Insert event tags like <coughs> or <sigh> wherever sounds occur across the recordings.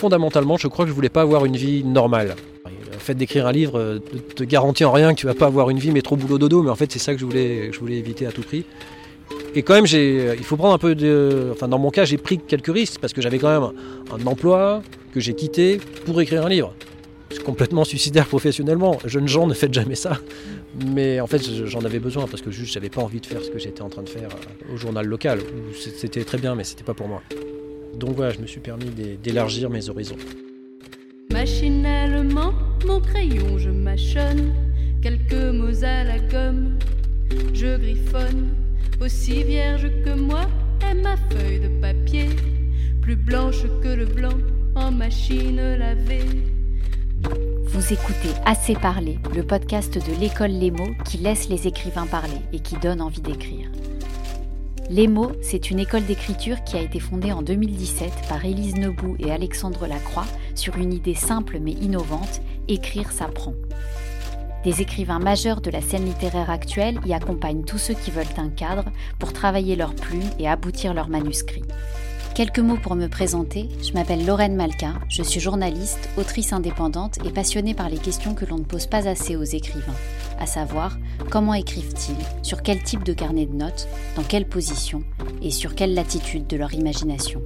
fondamentalement, je crois que je voulais pas avoir une vie normale. Le fait d'écrire un livre ne te garantit en rien que tu vas pas avoir une vie métro boulot dodo, mais en fait c'est ça que je voulais, je voulais éviter à tout prix. Et quand même, il faut prendre un peu de. Enfin, dans mon cas, j'ai pris quelques risques parce que j'avais quand même un emploi que j'ai quitté pour écrire un livre. C'est complètement suicidaire professionnellement. Jeunes gens, ne faites jamais ça. Mais en fait, j'en avais besoin parce que juste, j'avais pas envie de faire ce que j'étais en train de faire euh, au journal local. C'était très bien, mais c'était pas pour moi. Donc voilà, je me suis permis d'élargir mes horizons. Machinalement, mon crayon, je mâchonne quelques mots à la gomme. Je griffonne, aussi vierge que moi est ma feuille de papier, plus blanche que le blanc en machine lavée. Vous écoutez Assez parler, le podcast de l'école Les mots qui laisse les écrivains parler et qui donne envie d'écrire. Les mots, c'est une école d'écriture qui a été fondée en 2017 par Élise Nebout et Alexandre Lacroix sur une idée simple mais innovante, écrire s'apprend. Des écrivains majeurs de la scène littéraire actuelle y accompagnent tous ceux qui veulent un cadre pour travailler leurs plumes et aboutir leurs manuscrits. Quelques mots pour me présenter. Je m'appelle Lorraine Malka, je suis journaliste, autrice indépendante et passionnée par les questions que l'on ne pose pas assez aux écrivains, à savoir comment écrivent-ils, sur quel type de carnet de notes, dans quelle position? Et sur quelle latitude de leur imagination?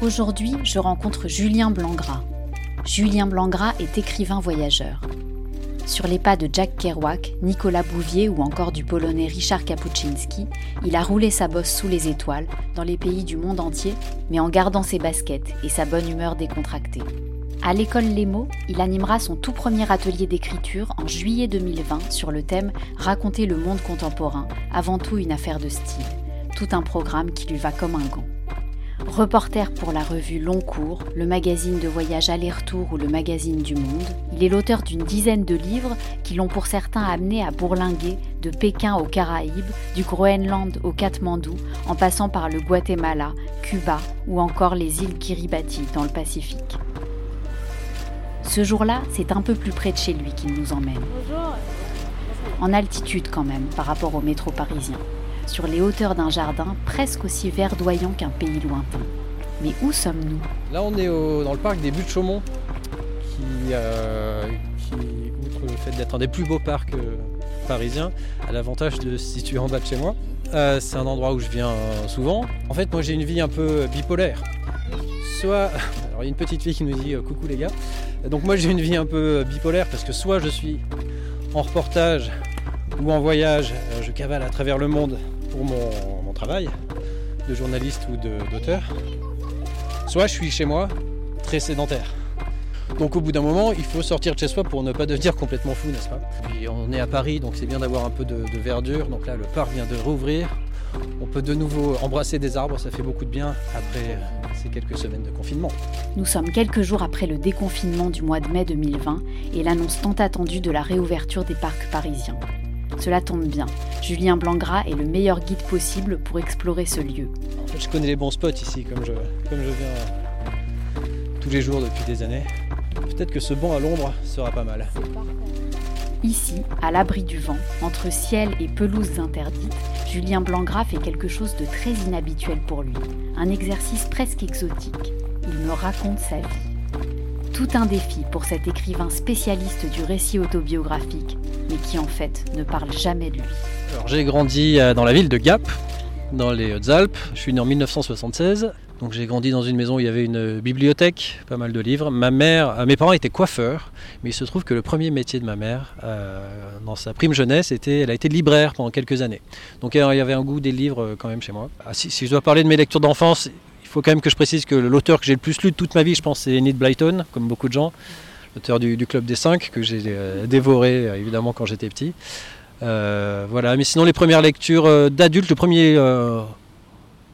Aujourd'hui, je rencontre Julien Blangras. Julien Blangras est écrivain voyageur. Sur les pas de Jack Kerouac, Nicolas Bouvier ou encore du polonais Richard Kapuczynski, il a roulé sa bosse sous les étoiles, dans les pays du monde entier, mais en gardant ses baskets et sa bonne humeur décontractée. À l'école Les il animera son tout premier atelier d'écriture en juillet 2020 sur le thème Raconter le monde contemporain, avant tout une affaire de style. Tout un programme qui lui va comme un gant. Reporter pour la revue Long Cours, le magazine de voyage Aller-Retour ou le magazine du Monde, il est l'auteur d'une dizaine de livres qui l'ont pour certains amené à bourlinguer de Pékin aux Caraïbes, du Groenland au Katmandou, en passant par le Guatemala, Cuba ou encore les îles Kiribati dans le Pacifique. Ce jour-là, c'est un peu plus près de chez lui qu'il nous emmène. En altitude quand même par rapport au métro parisien sur les hauteurs d'un jardin presque aussi verdoyant qu'un pays lointain. Mais où sommes-nous? Là, on est dans le parc des Buttes Chaumont, qui, euh, qui, outre le fait d'être un des plus beaux parcs euh, parisiens, a l'avantage de se situer en bas de chez moi. Euh, c'est un endroit où je viens souvent. En fait, moi, j'ai une vie un peu bipolaire. Soit, <laughs> alors il y a une petite fille qui nous dit coucou les gars. Donc moi, j'ai une vie un peu bipolaire parce que soit je suis en reportage ou en voyage, je cavale à travers le monde pour mon, travail de journaliste ou d'auteur, soit je suis chez moi très sédentaire. Donc au bout d'un moment, il faut sortir de chez soi pour ne pas devenir complètement fou, n'est-ce pas? On est à Paris, donc c'est bien d'avoir un peu de, verdure. Donc là, le parc vient de rouvrir. On peut de nouveau embrasser des arbres, ça fait beaucoup de bien après ces quelques semaines de confinement. Nous sommes quelques jours après le déconfinement du mois de mai 2020 et l'annonce tant attendue de la réouverture des parcs parisiens. Cela tombe bien. Julien Blangras est le meilleur guide possible pour explorer ce lieu. je connais les bons spots ici, comme je, comme je viens tous les jours depuis des années. Peut-être que ce banc à l'ombre sera pas mal. Ici, à l'abri du vent, entre ciel et pelouses interdites, Julien Blangras fait quelque chose de très inhabituel pour lui, un exercice presque exotique. Il me raconte sa vie. Tout un défi pour cet écrivain spécialiste du récit autobiographique, mais qui en fait ne parle jamais de lui. j'ai grandi euh, dans la ville de Gap, dans les Hautes-Alpes. Je suis né en 1976. Donc j'ai grandi dans une maison où il y avait une bibliothèque, pas mal de livres. Ma mère, euh, mes parents étaient coiffeurs, mais il se trouve que le premier métier de ma mère, euh, dans sa prime jeunesse, était, elle a été libraire pendant quelques années. Donc il y avait un goût des livres quand même chez moi. Ah, si, je dois parler de mes lectures d'enfance, faut quand même que je précise que l'auteur que j'ai le plus lu de toute ma vie, je pense, c'est Enid Blyton, comme beaucoup de gens, l'auteur du, Club des Cinq, que j'ai euh, dévoré euh, évidemment quand j'étais petit. Euh, voilà, mais sinon les premières lectures d'adultes, le premier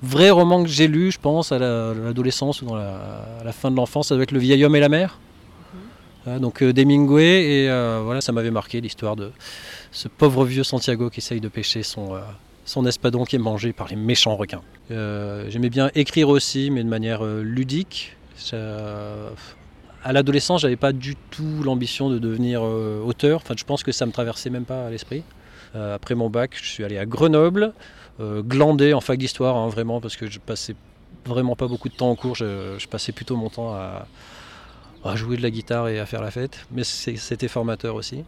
vrai roman que j'ai lu, je pense, à l'adolescence ou à la fin de l'enfance, ça doit être Le vieil homme et la mer. Mhm. donc d'Hemingway, et voilà, ça m'avait marqué l'histoire de ce pauvre vieux Santiago qui essaye de pêcher son, son espadon qui est mangé par les méchants requins. Euh, j'aimais bien écrire aussi, mais de manière euh, ludique. À l'adolescence, j'avais pas du tout l'ambition de devenir euh, auteur. Enfin, je pense que ça me traversait même pas à l'esprit. après mon bac, je suis allé à Grenoble, glandé en fac d'histoire, hein, vraiment, parce que je passais vraiment pas beaucoup de temps en cours. Je, passais plutôt mon temps à, jouer de la guitare et à faire la fête, mais c'était formateur aussi.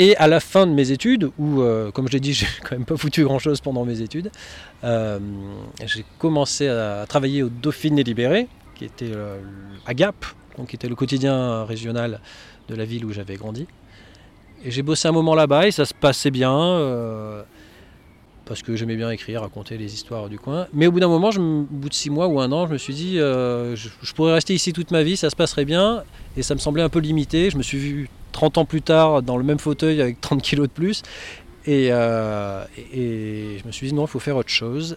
Et à la fin de mes études, où, euh, comme je l'ai dit, <laughs> j'ai quand même pas foutu grand-chose pendant mes études, euh, j'ai commencé à travailler au Dauphiné Libéré, qui était euh, à Gap, donc qui était le quotidien régional de la ville où j'avais grandi. Et j'ai bossé un moment là-bas et ça se passait bien parce que j'aimais bien écrire, raconter les histoires du coin. Mais au bout d'un moment, au bout de six mois ou un an, je me suis dit, euh, je, pourrais rester ici toute ma vie, ça se passerait bien. Et ça me semblait un peu limité. Je me suis vu 30 ans plus tard dans le même fauteuil avec 30 kilos de plus. Euh, et, je me suis dit, non, il faut faire autre chose.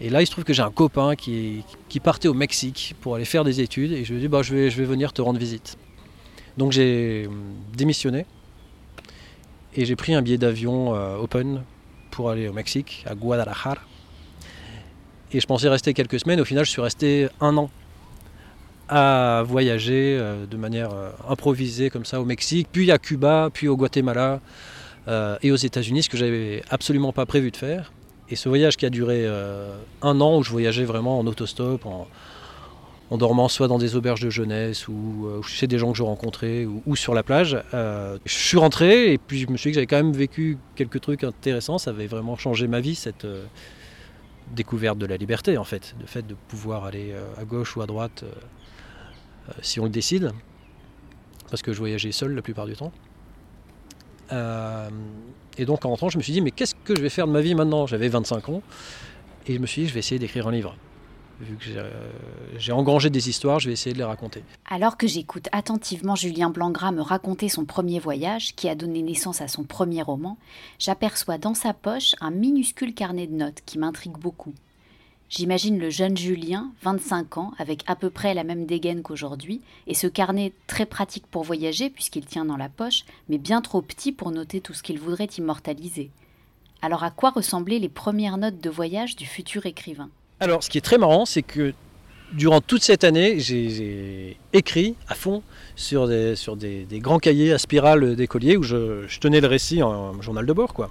Et là, il se trouve que j'ai un copain qui, partait au Mexique pour aller faire des études. Et je lui ai dit, bah, je, vais, venir te rendre visite. Donc j'ai démissionné. Et j'ai pris un billet d'avion euh, open pour aller au Mexique, à Guadalajara. Et je pensais rester quelques semaines. Au final, je suis resté un an à voyager euh, de manière euh, improvisée comme ça au Mexique, puis à Cuba, puis au Guatemala euh, et aux États-Unis, ce que j'avais absolument pas prévu de faire. Et ce voyage qui a duré un an où je voyageais vraiment en autostop, en, en dormant soit dans des auberges de jeunesse ou euh, chez des gens que je rencontrais ou, sur la plage. Euh, je suis rentré et puis je me suis dit que j'avais quand même vécu quelques trucs intéressants. Ça avait vraiment changé ma vie, cette euh, découverte de la liberté en fait, le fait de pouvoir aller à gauche ou à droite si on le décide. Parce que je voyageais seul la plupart du temps. Et donc en rentrant, je me suis dit, mais qu'est-ce que je vais faire de ma vie maintenant? J'avais 25 ans. Et je me suis dit, je vais essayer d'écrire un livre vu que j'ai engrangé des histoires, je vais essayer de les raconter. Alors que j'écoute attentivement Julien Blangras me raconter son premier voyage, qui a donné naissance à son premier roman, j'aperçois dans sa poche un minuscule carnet de notes qui m'intrigue beaucoup. J'imagine le jeune Julien, 25 ans, avec à peu près la même dégaine qu'aujourd'hui, et ce carnet très pratique pour voyager puisqu'il tient dans la poche, mais bien trop petit pour noter tout ce qu'il voudrait immortaliser. Alors à quoi ressemblaient les premières notes de voyage du futur écrivain? Alors, ce qui est très marrant, c'est que durant toute cette année, j'ai écrit à fond sur des, grands cahiers à spirale d'écolier où je, tenais le récit en, journal de bord. Quoi.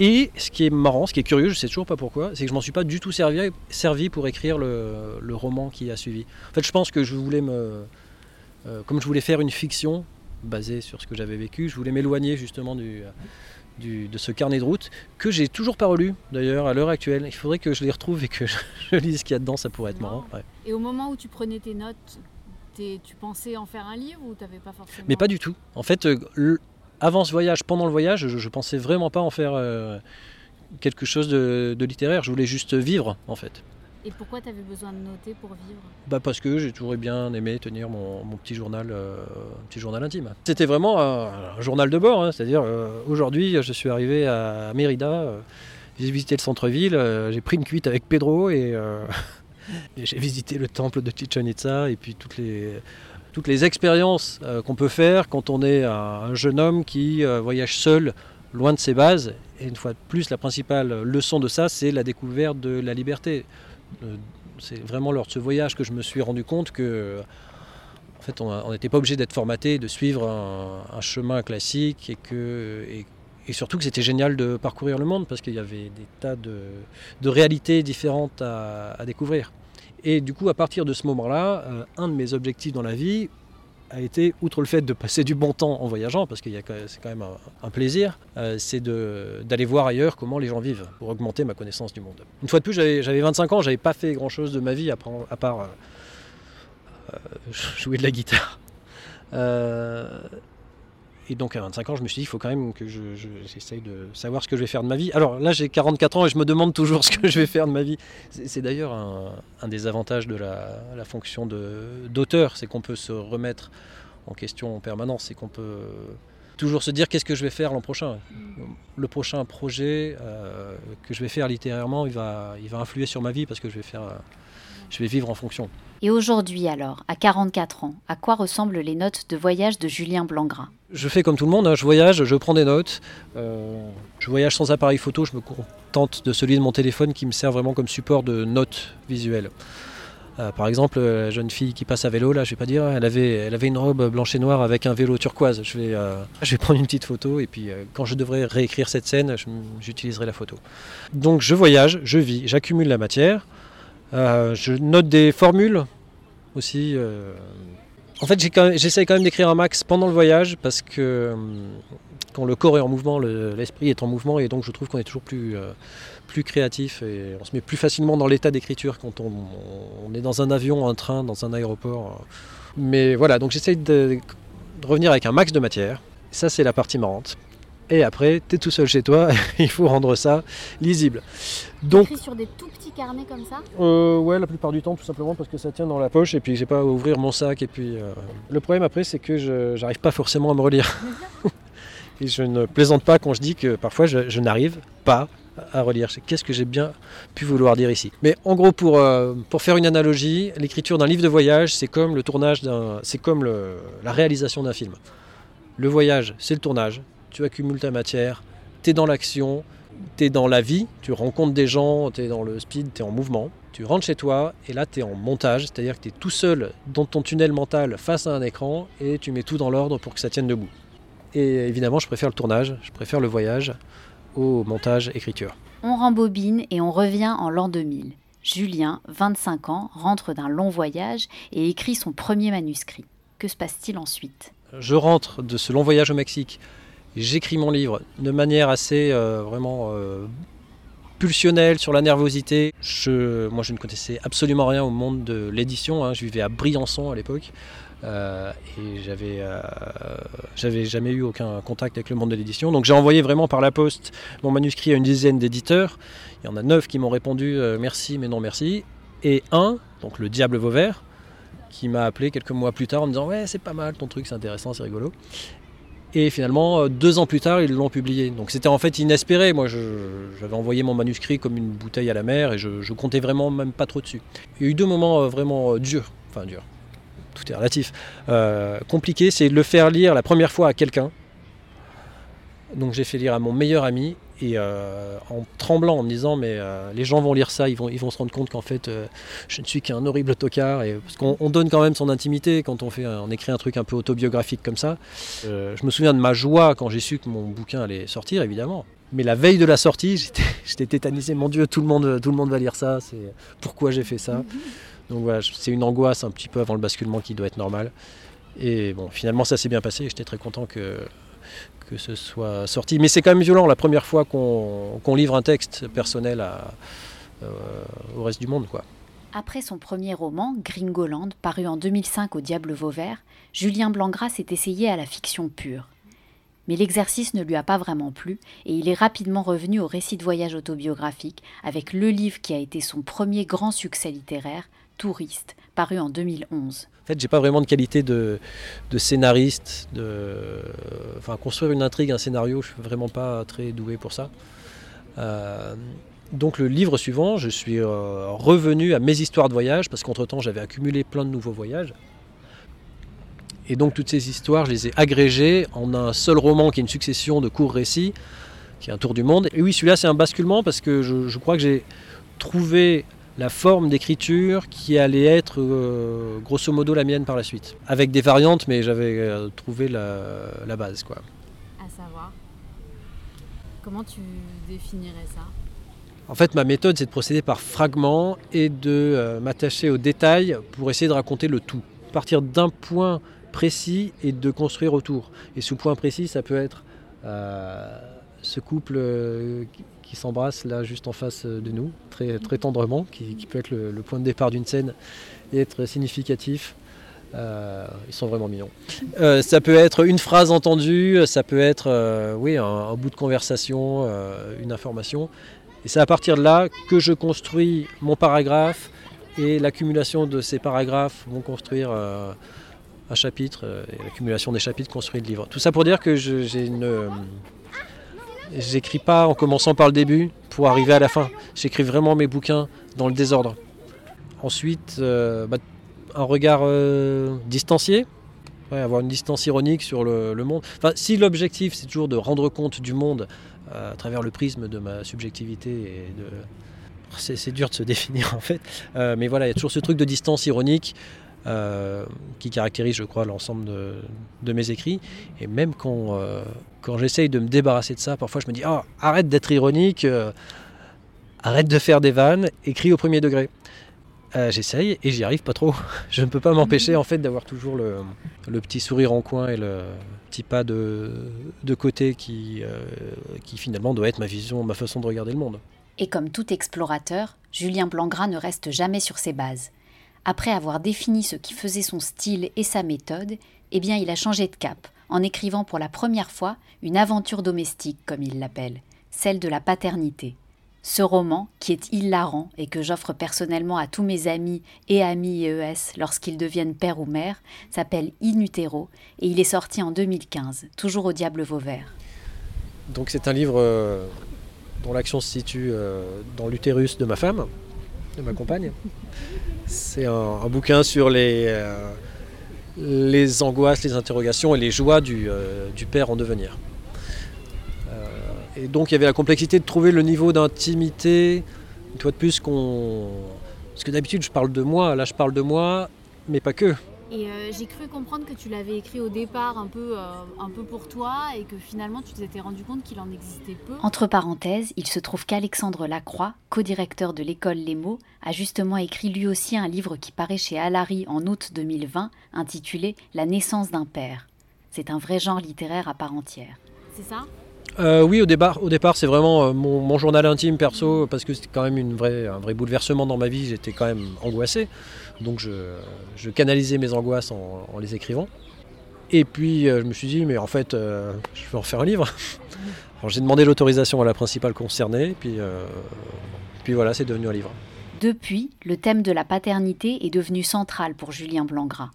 Et ce qui est marrant, ce qui est curieux, je sais toujours pas pourquoi, c'est que je m'en suis pas du tout servi, servi pour écrire le, roman qui a suivi. En fait, je pense que je voulais me. Euh, comme je voulais faire une fiction basée sur ce que j'avais vécu, je voulais m'éloigner justement du de ce carnet de route que j'ai toujours pas relu d'ailleurs à l'heure actuelle. Il faudrait que je les retrouve et que <laughs> je, lise ce qu'il y a dedans, ça pourrait être marrant. Et au moment où tu prenais tes notes, tu pensais en faire un livre ou t'avais pas forcément Mais pas du tout. En fait, euh, avant ce voyage, pendant le voyage, je, je pensais vraiment pas en faire euh, quelque chose de, de littéraire. Je voulais juste vivre en fait. Et pourquoi tu avais besoin de noter pour vivre? Bah Parce que j'ai toujours bien aimé tenir mon, petit, journal, euh, petit journal intime. C'était vraiment un, journal de bord, hein. c'est-à-dire euh, aujourd'hui je suis arrivé à Mérida, j'ai visité le centre-ville, j'ai pris une cuite avec Pedro <laughs> et, j'ai visité le temple de Chichen Itza et puis toutes les, toutes les expériences qu'on peut faire quand on est un, jeune homme qui voyage seul loin de ses bases. Et une fois de plus, la principale leçon de ça, c'est la découverte de la liberté. Euh, c'est vraiment lors de ce voyage que je me suis rendu compte que en fait, on n'était pas obligé d'être formaté, de suivre un, chemin classique et, que, et, surtout que c'était génial de parcourir le monde parce qu'il y avait des tas de, réalités différentes à, découvrir. Et du coup, à partir de ce moment-là, euh, un de mes objectifs dans la vie, a été, outre le fait de passer du bon temps en voyageant, parce que c'est quand même un, plaisir, euh, c'est d'aller voir ailleurs comment les gens vivent, pour augmenter ma connaissance du monde. Une fois de plus, j'avais 25 ans, j'avais pas fait grand-chose de ma vie à, part euh, <laughs> jouer de la guitare. Et donc à 25 ans, je me suis dit, il faut quand même que j'essaye de savoir ce que je vais faire de ma vie. Alors là, j'ai 44 ans et je me demande toujours <laughs> ce que je vais faire de ma vie. C'est d'ailleurs un, des avantages de la, fonction d'auteur, c'est qu'on peut se remettre en question en permanence, c'est qu'on peut toujours se dire qu'est-ce que je vais faire l'an prochain? Le prochain projet euh, que je vais faire littérairement, il va, il va influer sur ma vie parce que je vais, faire, je vais vivre en fonction. Et aujourd'hui alors, à 44 ans, à quoi ressemblent les notes de voyage de Julien Blangras Je fais comme tout le monde, hein. je voyage, je prends des notes. Euh, je voyage sans appareil photo, je me contente de celui de mon téléphone qui me sert vraiment comme support de notes visuelles. Euh, par exemple, euh, la jeune fille qui passe à vélo, là, je vais pas dire, elle avait, une robe blanche et noire avec un vélo turquoise. Je vais prendre une petite photo et puis quand je devrais réécrire cette scène, j'utiliserai la photo. Donc je voyage, je vis, j'accumule la matière. Euh, je note des formules aussi. euh. En fait, j'ai quand même- d'écrire un max pendant le voyage parce que hum, quand le corps est en mouvement, le- l'esprit est en mouvement et donc je trouve qu'on est toujours plus, euh, plus créatif et on se met plus facilement dans l'état d'écriture quand on, est dans un avion, un train, dans un aéroport. Mais voilà, donc j'essaie de, de revenir avec un max de matière. Ça, c'est la partie marrante. Et après, tu es tout seul chez toi, <laughs> il faut rendre ça lisible. Donc, Écrit sur des tout petits carnets comme ça? euh, ouais, la plupart du temps, tout simplement parce que ça tient dans la poche et puis j'ai pas à ouvrir mon sac. Et puis, euh, le problème après, c'est que je j'arrive pas forcément à me relire. <laughs> et je ne plaisante pas quand je dis que parfois je, je n'arrive pas à relire. Qu'est-ce que j'ai bien pu vouloir dire ici? Mais en gros, pour, euh, pour faire une analogie, l'écriture d'un livre de voyage, c'est comme le tournage d'un, c'est comme le- la réalisation d'un film. Le voyage, c'est le tournage. Tu accumules ta matière, tu es dans l'action, tu es dans la vie, tu rencontres des gens, tu es dans le speed, tu es en mouvement. Tu rentres chez toi et là tu es en montage, c'est-à-dire que tu es tout seul dans ton tunnel mental face à un écran et tu mets tout dans l'ordre pour que ça tienne debout. Et évidemment, je préfère le tournage, je préfère le voyage au montage écriture. On rembobine et on revient en l'an 2000. Julien, 25 ans, rentre d'un long voyage et écrit son premier manuscrit. Que se passe-t-il ensuite? Je rentre de ce long voyage au Mexique, j'écris mon livre de manière assez euh, vraiment euh, pulsionnelle sur la nervosité. Moi, je ne connaissais absolument rien au monde de l'édition. hein. Je vivais à Briançon à l'époque. euh, et j'avais jamais eu aucun contact avec le monde de l'édition. Donc j'ai envoyé vraiment par la poste mon manuscrit à une dizaine d'éditeurs. Il y en a neuf qui m'ont répondu merci mais non merci. Et un, donc le Diable Vauvert, qui m'a appelé quelques mois plus tard en me disant ouais c'est pas mal ton truc, c'est intéressant, c'est rigolo. Et finalement, euh, deux ans plus tard, ils l'ont publié. Donc c'était en fait inespéré. Moi, j'avais envoyé mon manuscrit comme une bouteille à la mer et je, je comptais vraiment même pas trop dessus. Il y a eu deux moments euh, vraiment euh, durs. Enfin, durs. Tout est relatif. Euh, compliqué, c'est de le faire lire la première fois à quelqu'un. Donc j'ai fait lire à mon meilleur ami et euh, en tremblant, en me disant mais euh, les gens vont lire ça, ils vont, ils vont se rendre compte qu'en fait euh, je ne suis qu'un horrible tocard. Et, parce qu'on on donne quand même son intimité quand on, fait, on écrit un truc un peu autobiographique comme ça. Je me souviens de ma joie quand j'ai su que mon bouquin allait sortir, évidemment. Mais la veille de la sortie, <laughs> j'étais, tétanisé. Mon Dieu, tout le monde, tout le monde va lire ça. C'est pourquoi j'ai fait ça? Donc voilà, c'est une angoisse un petit peu avant le basculement qui doit être normal. Et bon, finalement, ça s'est bien passé. J'étais très content que que ce soit sorti. Mais c'est quand même violent la première fois qu'on, livre un texte personnel euh, au reste du monde. Après son premier roman, Gringoland, paru en 2005 au Diable Vauvert, Julien Blangras s'est essayé à la fiction pure. Mais l'exercice ne lui a pas vraiment plu et il est rapidement revenu au récit de voyage autobiographique avec le livre qui a été son premier grand succès littéraire, Touriste, paru en 2011. En fait, j'ai pas vraiment de qualité de, scénariste, de, enfin, construire une intrigue, un scénario, je suis vraiment pas très doué pour ça. Euh, donc le livre suivant, je suis euh, revenu à mes histoires de voyage parce qu'entre-temps j'avais accumulé plein de nouveaux voyages. Et donc toutes ces histoires, je les ai agrégées en un seul roman qui est une succession de courts récits, qui est un tour du monde. Et oui, celui-là c'est un basculement parce que je crois que j'ai trouvé la forme d'écriture qui allait être euh, grosso modo la mienne par la suite. Avec des variantes, mais j'avais euh, trouvé la, la base. Quoi. À savoir. Comment tu définirais ça? En fait, ma méthode, c'est de procéder par fragments et de euh, m'attacher aux détails pour essayer de raconter le tout. Partir d'un point précis et de construire autour. Et ce point précis, ça peut être ce couple qui, s'embrasse là juste en face de nous, très, très tendrement, qui, peut être le, point de départ d'une scène et être significatif. Euh, ils sont vraiment mignons. Euh, ça peut être une phrase entendue, ça peut être euh, oui, un, un bout de conversation, euh, une information. Et c'est à partir de là que je construis mon paragraphe et l'accumulation de ces paragraphes vont construire euh, un chapitre euh, et l'accumulation des chapitres construit le livre. Tout ça pour dire que j'ai une. J'écris pas en commençant par le début pour arriver à la fin. J'écris vraiment mes bouquins dans le désordre. Ensuite, euh, bah, un regard euh, distancié, avoir une distance ironique sur le, monde. Enfin, si l'objectif c'est toujours de rendre compte du monde euh, à travers le prisme de ma subjectivité. C'est, dur de se <laughs> définir en fait. Mais voilà, il y a toujours ce truc de distance ironique qui caractérise, je crois, l'ensemble de, mes écrits. Et même quand, quand j'essaye de me débarrasser de ça, parfois je me dis Ah, arrête d'être ironique, euh, arrête de faire des vannes, écris au premier degré. Euh, J'essaye et j'y arrive pas trop. <laughs> Je ne peux pas m'empêcher en fait d'avoir toujours le, petit sourire en coin et le petit pas de, de côté qui, euh, qui finalement doit être ma vision, ma façon de regarder le monde. Et comme tout explorateur, Julien Blangras ne reste jamais sur ses bases. Après avoir défini ce qui faisait son style et sa méthode, eh bien il a changé de cap en écrivant pour la première fois une aventure domestique, comme il l'appelle, celle de la paternité. Ce roman, qui est hilarant et que j'offre personnellement à tous mes amis et amis ES lorsqu'ils deviennent père ou mère, s'appelle In Utero et il est sorti en 2015, toujours au Diable Vauvert. Donc c'est un livre euh, dont l'action se situe euh, dans l'utérus de ma femme, de ma compagne. C'est un, un, bouquin sur les, euh, les angoisses, les interrogations et les joies du, euh, du père en devenir. Et donc il y avait la complexité de trouver le niveau d'intimité, une fois de plus qu'on... Parce que d'habitude je parle de moi, là je parle de moi, mais pas que. Et euh, j'ai cru comprendre que tu l'avais écrit au départ un peu, euh, un peu pour toi et que finalement tu t'étais rendu compte qu'il en existait peu. Entre parenthèses, il se trouve qu'Alexandre Lacroix, co-directeur de l'école Les Mots, a justement écrit lui aussi un livre qui paraît chez Alary en août 2020, intitulé La naissance d'un père. C'est un vrai genre littéraire à part entière. C'est ça? Euh, oui, au départ, c'est vraiment euh, mon, journal intime perso, parce que c'était quand même un vrai bouleversement dans ma vie, j'étais quand même angoissé. Donc je, canalisais mes angoisses en, les écrivant. Et puis euh, je me suis dit, mais en fait, je vais en faire un livre. <laughs> J'ai demandé l'autorisation à la principale concernée, puis, puis voilà, c'est devenu un livre. Depuis, le thème de la paternité est devenu central pour Julien Blangras.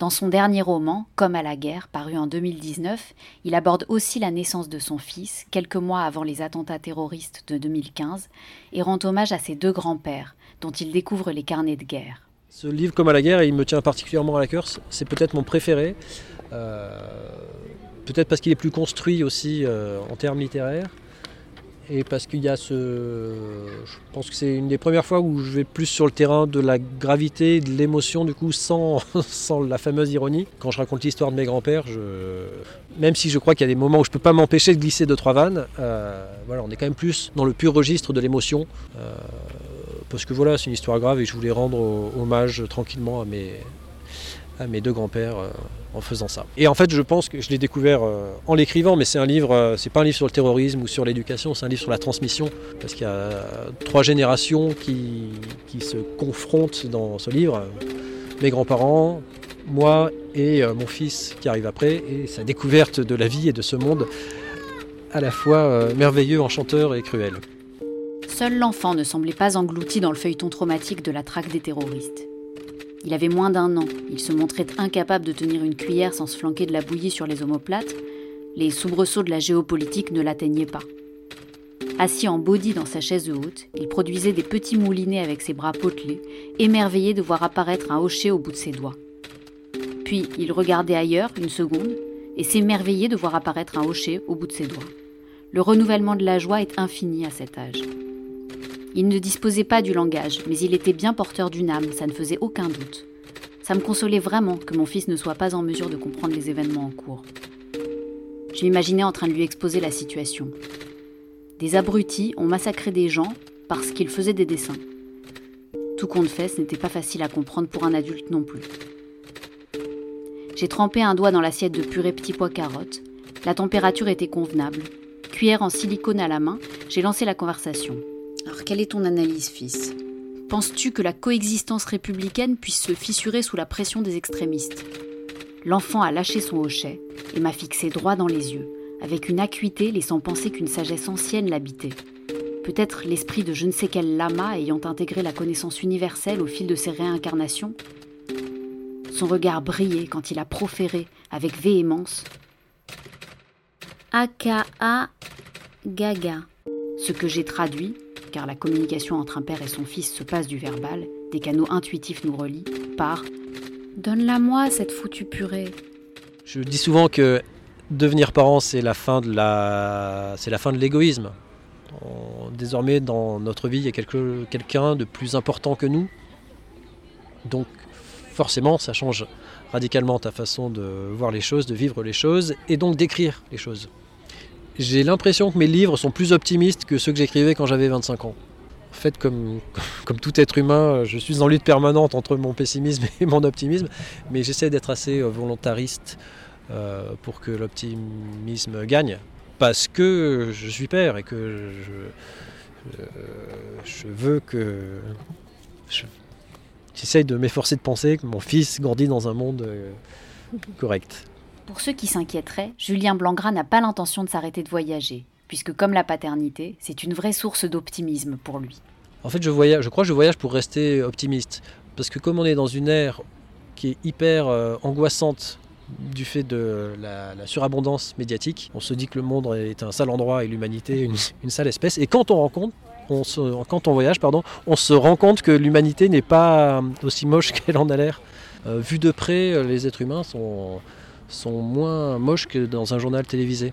Dans son dernier roman, Comme à la guerre, paru en 2019, il aborde aussi la naissance de son fils, quelques mois avant les attentats terroristes de 2015, et rend hommage à ses deux grands-pères, dont il découvre les carnets de guerre. Ce livre, Comme à la guerre, il me tient particulièrement à la cœur, c'est peut-être mon préféré, euh, peut-être parce qu'il est plus construit aussi euh, en termes littéraires, et parce qu'il y a ce. Je pense que c'est une des premières fois où je vais plus sur le terrain de la gravité, de l'émotion, du coup, sans, <laughs> sans la fameuse ironie. Quand je raconte l'histoire de mes grands-pères, même si je crois qu'il y a des moments où je peux pas m'empêcher de glisser deux, trois vannes, euh, voilà, on est quand même plus dans le pur registre de l'émotion. Euh, parce que voilà, c'est une histoire grave et je voulais rendre hommage tranquillement à mes, à mes deux grands-pères euh, en faisant ça. Et en fait, je pense que je l'ai découvert euh, en l'écrivant, mais c'est un livre, euh, c'est pas un livre sur le terrorisme ou sur l'éducation, c'est un livre sur la transmission, parce qu'il y a trois générations qui, qui, se confrontent dans ce livre. Mes grands-parents, moi et mon fils qui arrive après, et sa découverte de la vie et de ce monde à la fois merveilleux, enchanteur et cruel. Seul l'enfant ne semblait pas englouti dans le feuilleton traumatique de la traque des terroristes. Il avait moins d'un an, il se montrait incapable de tenir une cuillère sans se flanquer de la bouillie sur les omoplates, les soubresauts de la géopolitique ne l'atteignaient pas. Assis en body dans sa chaise haute, il produisait des petits moulinets avec ses bras potelés, émerveillé de voir apparaître un hocher au bout de ses doigts. Puis il regardait ailleurs une seconde et s'émerveillait de voir apparaître un hocher au bout de ses doigts. Le renouvellement de la joie est infini à cet âge. Il ne disposait pas du langage, mais il était bien porteur d'une âme, ça ne faisait aucun doute. Ça me consolait vraiment que mon fils ne soit pas en mesure de comprendre les événements en cours. Je m'imaginais en train de lui exposer la situation. Des abrutis ont massacré des gens parce qu'ils faisaient des dessins. Tout compte fait, ce n'était pas facile à comprendre pour un adulte non plus. J'ai trempé un doigt dans l'assiette de purée petits pois carottes. La température était convenable. Cuillère en silicone à la main, j'ai lancé la conversation. Quelle est ton analyse, fils? Penses-tu que la coexistence républicaine puisse se fissurer sous la pression des extrémistes? L'enfant a lâché son hochet et m'a fixé droit dans les yeux, avec une acuité laissant penser qu'une sagesse ancienne l'habitait. Peut-être l'esprit de je ne sais quel lama ayant intégré la connaissance universelle au fil de ses réincarnations? Son regard brillait quand il a proféré, avec véhémence, Aka Gaga. Ce que j'ai traduit car la communication entre un père et son fils se passe du verbal, des canaux intuitifs nous relient, par Donne-la moi cette foutue purée. Je dis souvent que devenir parent, c'est la fin de la, c'est la fin de l'égoïsme. Désormais, dans notre vie, il y a quelque, quelqu'un de plus important que nous. Donc, forcément, ça change radicalement ta façon de voir les choses, de vivre les choses, et donc d'écrire les choses j'ai l'impression que mes livres sont plus optimistes que ceux que j'écrivais quand j'avais 25 ans. En fait, <laughs> comme, tout être humain, je suis en lutte permanente entre mon pessimisme et mon optimisme, mais j'essaie d'être assez volontariste euh, pour que l'optimisme gagne. Parce que je suis père et que je, euh, veux que. J'essaye de m'efforcer de penser que mon fils grandit dans un monde euh, correct. Pour ceux qui s'inquiéteraient, Julien Blangras n'a pas l'intention de s'arrêter de voyager, puisque comme la paternité, c'est une vraie source d'optimisme pour lui. En fait, je, voyage, je crois que je voyage pour rester optimiste. Parce que comme on est dans une ère qui est hyper angoissante du fait de la, surabondance médiatique. On se dit que le monde est un sale endroit et l'humanité une, sale espèce. Et quand on rencontre, on quand on voyage, pardon, on se rend compte que l'humanité n'est pas aussi moche <laughs> qu'elle en a l'air. Euh, vu de près, les êtres humains sont, sont moins moches que dans un journal télévisé.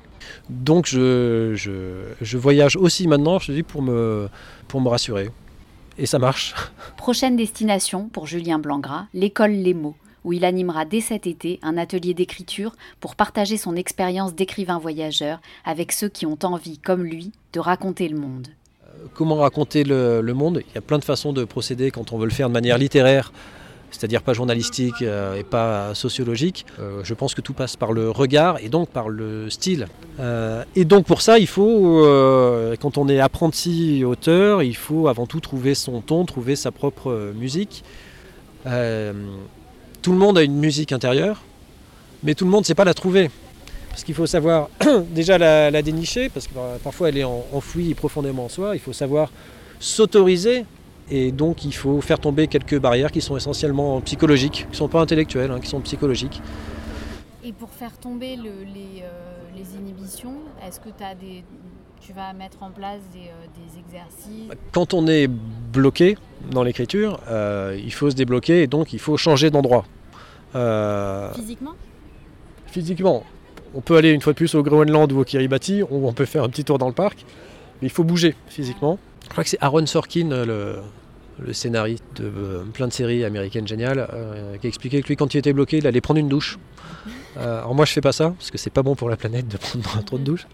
Donc je, je, voyage aussi maintenant, je dis, pour me, pour me rassurer. Et ça marche. <laughs> Prochaine destination pour Julien Blangras, l'école Les Mots où il animera dès cet été un atelier d'écriture pour partager son expérience d'écrivain voyageur avec ceux qui ont envie, comme lui, de raconter le monde. Euh, comment raconter le, monde? Il y a plein de façons de procéder quand on veut le faire de manière littéraire, c'est-à-dire pas journalistique euh, et pas sociologique. Euh, je pense que tout passe par le regard et donc par le style. et donc pour ça, il faut, quand on est apprenti auteur, il faut avant tout trouver son ton, trouver sa propre musique tout le monde a une musique intérieure, mais tout le monde ne sait pas la trouver. Parce qu'il faut savoir <coughs> déjà la, dénicher, parce que parfois elle est enfouie profondément en soi. Il faut savoir s'autoriser, et donc il faut faire tomber quelques barrières qui sont essentiellement psychologiques, qui ne sont pas intellectuelles, hein, qui sont psychologiques. Et pour faire tomber les, euh, les, inhibitions, est-ce que as des, tu vas mettre en place des, euh, exercices? Quand on est bloqué dans l'écriture, euh, il faut se débloquer et donc il faut changer d'endroit. Physiquement? Physiquement. On peut aller une fois de plus au Groenland ou au Kiribati, ou on peut faire un petit tour dans le parc, mais il faut bouger physiquement. Je crois que c'est Aaron Sorkin, le, le scénariste de euh, plein de séries américaines géniales, euh, qui a expliqué que lui, quand il était bloqué, il allait prendre une douche. Euh, alors moi, je fais pas ça, parce que c'est pas bon pour la planète de prendre trop de douches.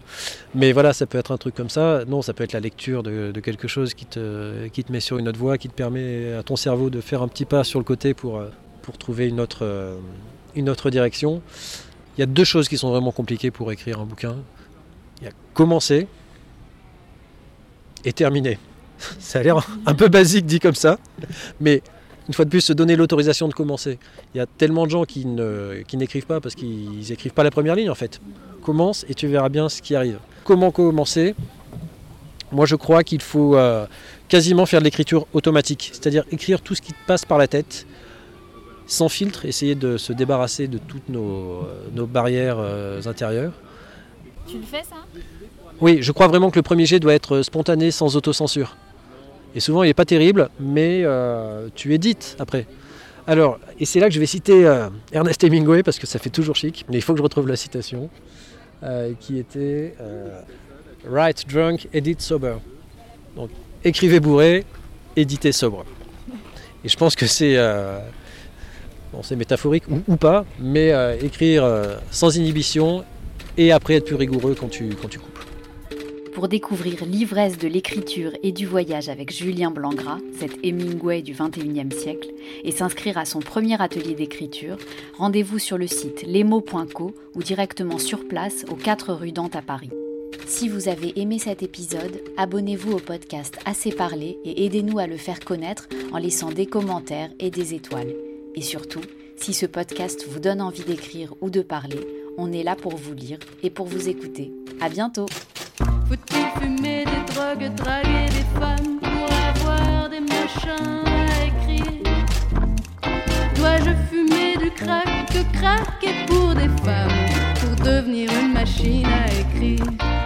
Mais voilà, ça peut être un truc comme ça. Non, ça peut être la lecture de, quelque chose qui te, qui te met sur une autre voie, qui te permet à ton cerveau de faire un petit pas sur le côté pour, pour trouver une autre, une autre direction. Il y a deux choses qui sont vraiment compliquées pour écrire un bouquin. Il y a commencer et terminer. Ça a l'air un peu basique dit comme ça, mais une fois de plus, se donner l'autorisation de commencer. Il y a tellement de gens qui, n'écrivent pas parce qu'ils n'écrivent pas la première ligne en fait. Commence et tu verras bien ce qui arrive. Comment commencer? Moi je crois qu'il faut euh, quasiment faire de l'écriture automatique, c'est-à-dire écrire tout ce qui te passe par la tête, sans filtre, essayer de se débarrasser de toutes nos, euh, barrières euh, intérieures. Tu le fais ça? Oui, je crois vraiment que le premier jet doit être spontané sans autocensure. Et souvent, il n'est pas terrible, mais euh, tu édites après. Alors, et c'est là que je vais citer euh, Ernest Hemingway, parce que ça fait toujours chic, mais il faut que je retrouve la citation, euh, qui était Write drunk, edit sober. Donc, écrivez bourré, éditez sobre. Et je pense que c'est bon, métaphorique ou, pas, mais écrire sans inhibition et après être plus rigoureux quand tu, quand tu coupes. Pour découvrir l'ivresse de l'écriture et du voyage avec Julien Blangras, cet Hemingway du 21e siècle, et s'inscrire à son premier atelier d'écriture, rendez-vous sur le site lesmots.co ou directement sur place aux 4 rue Dante à Paris. Si vous avez aimé cet épisode, abonnez-vous au podcast Assez parlé et aidez-nous à le faire connaître en laissant des commentaires et des étoiles. Et surtout, si ce podcast vous donne envie d'écrire ou de parler, on est là pour vous lire et pour vous écouter. À bientôt! Faut-il fumer des drogues, draguer des femmes pour avoir des machins à écrire? Dois-je fumer du crack que craquer pour des femmes pour devenir une machine à écrire?